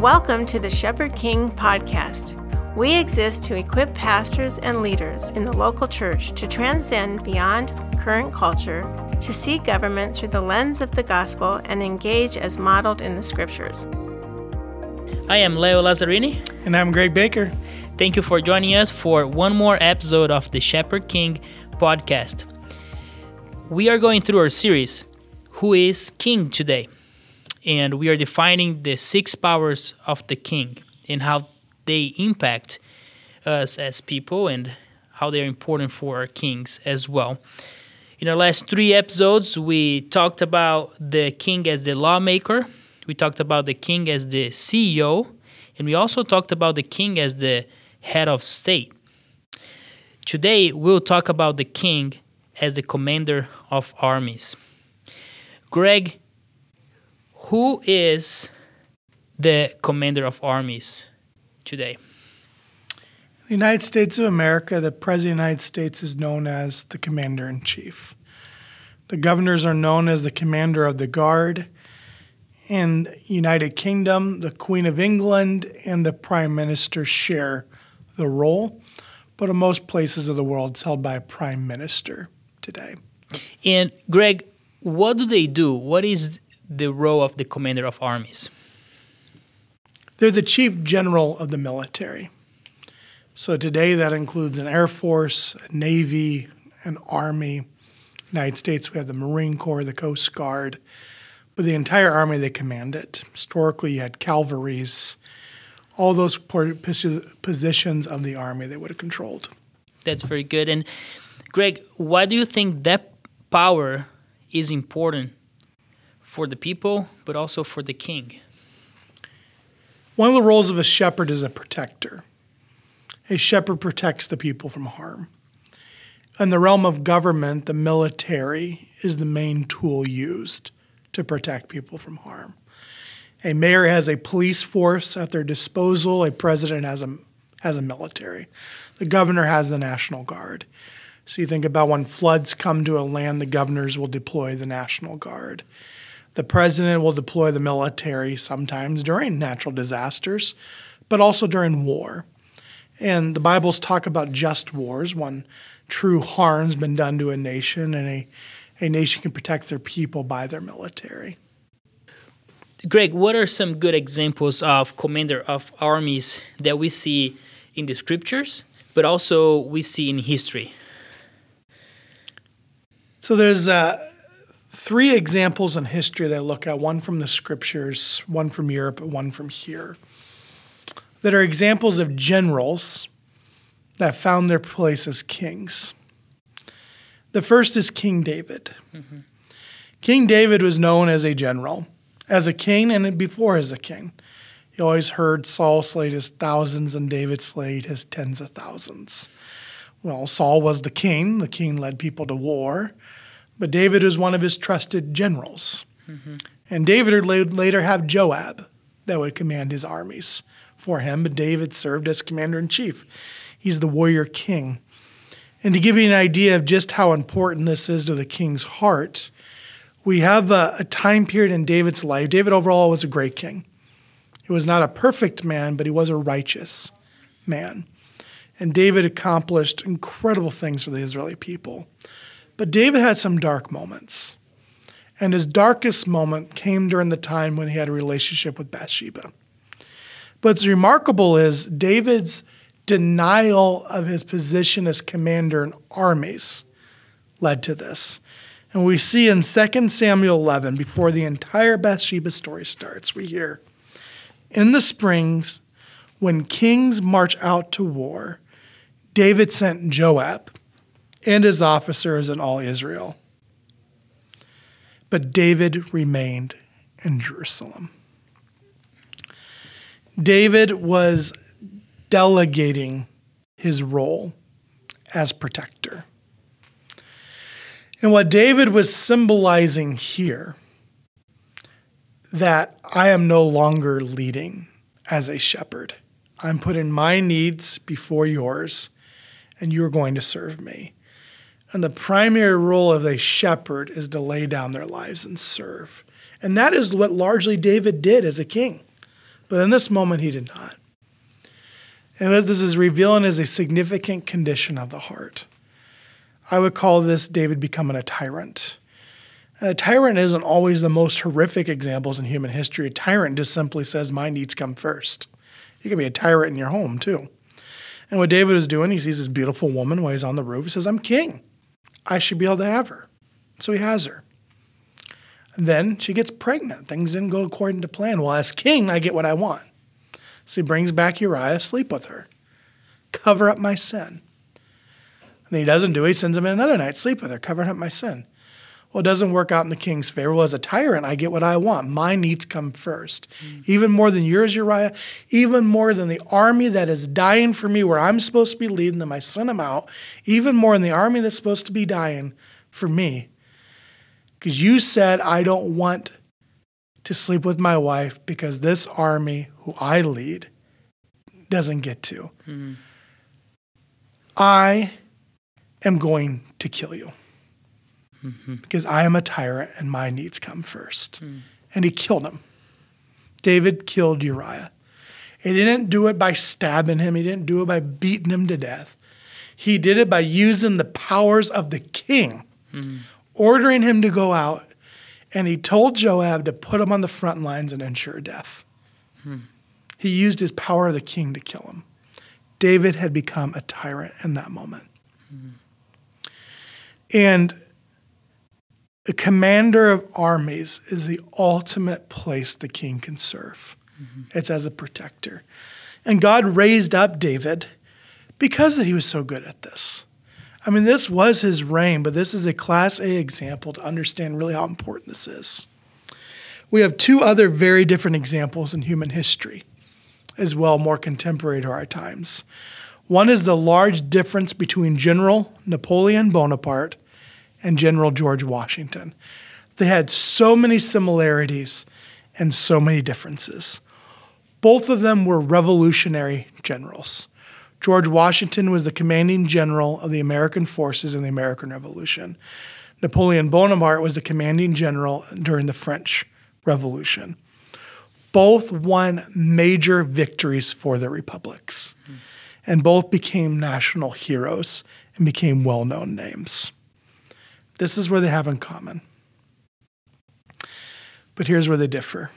Welcome to the Shepherd King podcast. We exist to equip pastors and leaders in the local church to transcend beyond current culture, to see government through the lens of the gospel, and engage as modeled in the scriptures. I am Leo Lazzarini. And I'm Greg Baker. Thank you for joining us for one more episode of the Shepherd King podcast. We are going through our series, Who is King Today? And we are defining the six powers of the King and how they impact us as people and how they're important for our kings as well. In our last three episodes, we talked about the king as the lawmaker, we talked about the king as the CEO, and we also talked about the king as the head of state. Today, we'll talk about the king as the commander of armies. Greg, who is the commander of armies today? The United States of America, the President of the United States is known as the Commander in Chief. The governors are known as the Commander of the Guard. In United Kingdom, the Queen of England and the Prime Minister share the role, but in most places of the world, it's held by a Prime Minister today. And Greg, what do they do? What is the role of the Commander of Armies? They're the Chief General of the military. So today that includes an Air Force, a Navy, an Army. United States, we have the Marine Corps, the Coast Guard. But the entire Army, they command it. Historically, you had cavalries, all those positions of the Army they would have controlled. That's very good. And Greg, why do you think that power is important for the people, but also for the king? One of the roles of a shepherd is a protector. A shepherd protects the people from harm. In the realm of government, the military is the main tool used to protect people from harm. A mayor has a police force at their disposal, a president has a, has a military. The governor has the National Guard. So you think about when floods come to a land, the governors will deploy the National Guard. The president will deploy the military sometimes during natural disasters, but also during war. And the Bibles talk about just wars when true harm's been done to a nation and a, a nation can protect their people by their military. Greg, what are some good examples of commander of armies that we see in the scriptures, but also we see in history? So there's uh, three examples in history that I look at one from the scriptures, one from Europe, and one from here that are examples of generals that found their place as kings. The first is King David. Mm-hmm. King David was known as a general, as a king, and before as a king. He always heard Saul slayed his thousands and David slayed his tens of thousands. Well, Saul was the king. The king led people to war, but David was one of his trusted generals. Mm-hmm. And David would later have Joab that would command his armies for him, but David served as commander in chief. He's the warrior king. And to give you an idea of just how important this is to the king's heart, we have a, a, time period in David's life. David overall was a great king. He was not a perfect man, but he was a righteous man. And David accomplished incredible things for the Israeli people. But David had some dark moments. And his darkest moment came during the time when he had a relationship with Bathsheba. But what's remarkable is David's denial of his position as commander in armies led to this. And we see in 2 Samuel 11, before the entire Bathsheba story starts, we hear In the springs, when kings march out to war, David sent Joab and his officers and all Israel. But David remained in Jerusalem. David was delegating his role as protector. And what David was symbolizing here that I am no longer leading as a shepherd. I'm putting my needs before yours, and you're going to serve me. And the primary role of a shepherd is to lay down their lives and serve. And that is what largely David did as a king But in this moment, he did not. And this is revealing as a significant condition of the heart. I would call this David becoming a tyrant. And a tyrant isn't always the most horrific examples in human history. A tyrant just simply says, My needs come first. You can be a tyrant in your home, too. And what David is doing, he sees this beautiful woman while he's on the roof. He says, I'm king. I should be able to have her. So he has her. And then she gets pregnant. Things didn't go according to plan. Well, as king, I get what I want. So he brings back Uriah, sleep with her, cover up my sin. And he doesn't do it. He sends him in another night, sleep with her, covering up my sin. Well, it doesn't work out in the king's favor. Well, as a tyrant, I get what I want. My needs come first. Mm. Even more than yours, Uriah, even more than the army that is dying for me, where I'm supposed to be leading them. I send them out. Even more than the army that's supposed to be dying for me. Because you said, I don't want to sleep with my wife because this army, who I lead, doesn't get to. Mm. I am going to kill you mm-hmm. because I am a tyrant and my needs come first. Mm. And he killed him. David killed Uriah. He didn't do it by stabbing him, he didn't do it by beating him to death. He did it by using the powers of the king, mm-hmm. ordering him to go out, and he told Joab to put him on the front lines and ensure death. Mm. He used his power of the king to kill him. David had become a tyrant in that moment. Mm. And the commander of armies is the ultimate place the king can serve. Mm-hmm. It's as a protector. And God raised up David because that he was so good at this. I mean, this was his reign, but this is a class A example to understand really how important this is. We have two other very different examples in human history, as well, more contemporary to our times. One is the large difference between General Napoleon Bonaparte and General George Washington. They had so many similarities and so many differences. Both of them were revolutionary generals. George Washington was the commanding general of the American forces in the American Revolution. Napoleon Bonaparte was the commanding general during the French Revolution. Both won major victories for their republics, and both became national heroes and became well known names. This is where they have in common. But here's where they differ.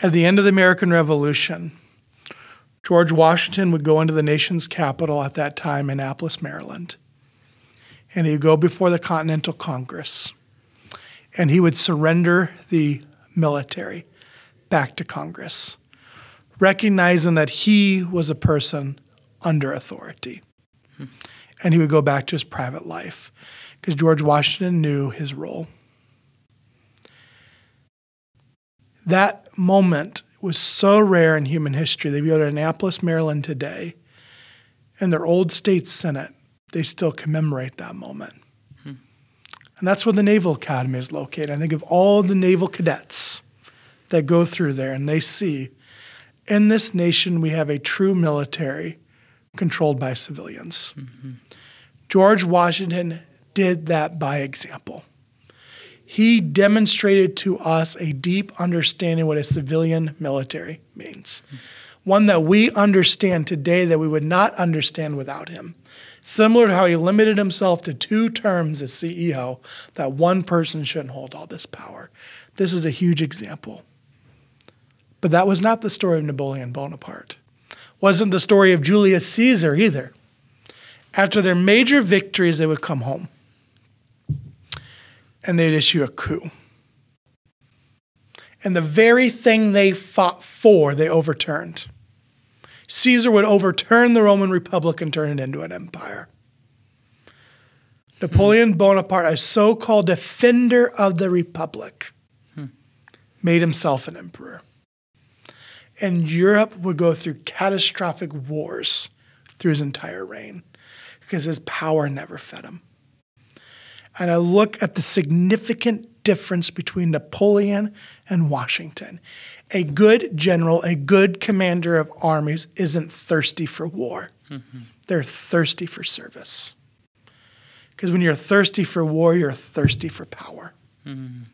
At the end of the American Revolution, George Washington would go into the nation's capital at that time, Annapolis, Maryland, and he would go before the Continental Congress, and he would surrender the military back to Congress, recognizing that he was a person under authority. Hmm. And he would go back to his private life because George Washington knew his role. That moment was so rare in human history. They go to Annapolis, Maryland today, and their old state senate, they still commemorate that moment. Hmm. And that's where the Naval Academy is located. I think of all the naval cadets that go through there, and they see in this nation we have a true military controlled by civilians. Mm-hmm. George Washington did that by example. He demonstrated to us a deep understanding what a civilian military means. One that we understand today that we would not understand without him. Similar to how he limited himself to two terms as CEO, that one person shouldn't hold all this power. This is a huge example. But that was not the story of Napoleon Bonaparte. Wasn't the story of Julius Caesar either. After their major victories, they would come home and they'd issue a coup. And the very thing they fought for, they overturned. Caesar would overturn the Roman Republic and turn it into an empire. Napoleon hmm. Bonaparte, a so called defender of the Republic, hmm. made himself an emperor. And Europe would go through catastrophic wars through his entire reign because his power never fed him and I look at the significant difference between Napoleon and Washington. A good general, a good commander of armies isn't thirsty for war. Mm-hmm. They're thirsty for service. Because when you're thirsty for war, you're thirsty for power. Mm-hmm.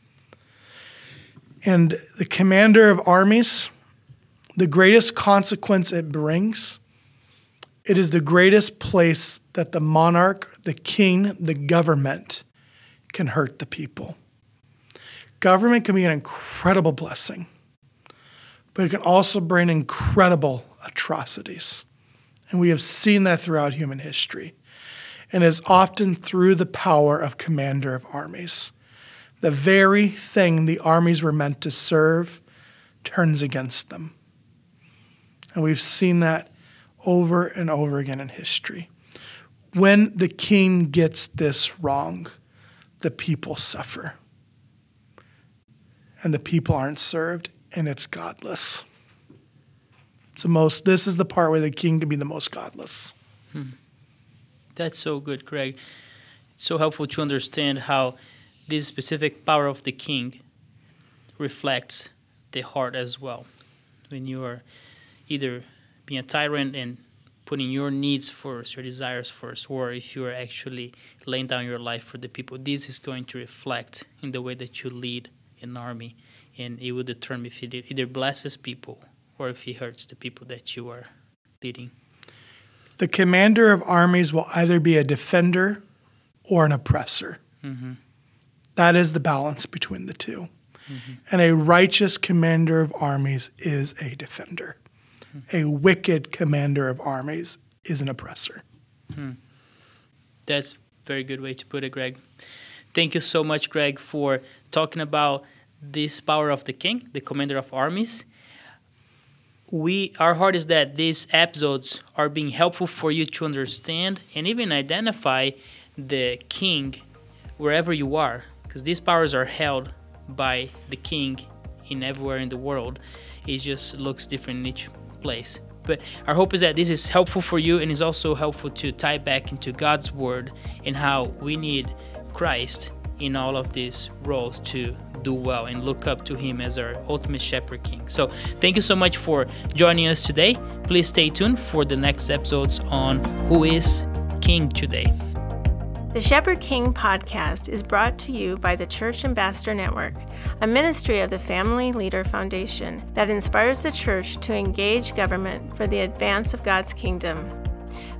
And the commander of armies the greatest consequence it brings, it is the greatest place that the monarch, the king, the government can hurt the people. Government can be an incredible blessing, but it can also bring incredible atrocities. And we have seen that throughout human history. And it's often through the power of commander of armies. The very thing the armies were meant to serve turns against them. And we've seen that over and over again in history. When the king gets this wrong, the people suffer. And the people aren't served, and it's godless. It's the most this is the part where the king can be the most godless. Hmm. That's so good, Greg. It's so helpful to understand how this specific power of the king reflects the heart as well. When you are either being a tyrant and putting your needs first, your desires first, or if you are actually laying down your life for the people, this is going to reflect in the way that you lead an army, and it will determine if it either blesses people or if it hurts the people that you are leading. The commander of armies will either be a defender or an oppressor. Mm-hmm. That is the balance between the 2 mm-hmm. And a righteous commander of armies is a defender. A wicked commander of armies is an oppressor. Hmm. That's a very good way to put it, Greg. Thank you so much, Greg, for talking about this power of the king, the commander of armies. We our heart is that these episodes are being helpful for you to understand and even identify the king wherever you are because these powers are held by the king in everywhere in the world. It just looks different in each place. But our hope is that this is helpful for you and is also helpful to tie back into God's word and how we need Christ in all of these roles to do well and look up to him as our ultimate shepherd king. So, thank you so much for joining us today. Please stay tuned for the next episodes on who is king today. The Shepherd King podcast is brought to you by the Church Ambassador Network, a ministry of the Family Leader Foundation that inspires the church to engage government for the advance of God's kingdom.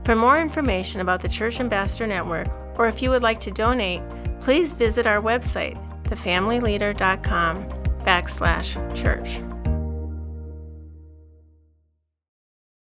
For more information about the Church Ambassador Network, or if you would like to donate, please visit our website, thefamilyleader.com backslash church.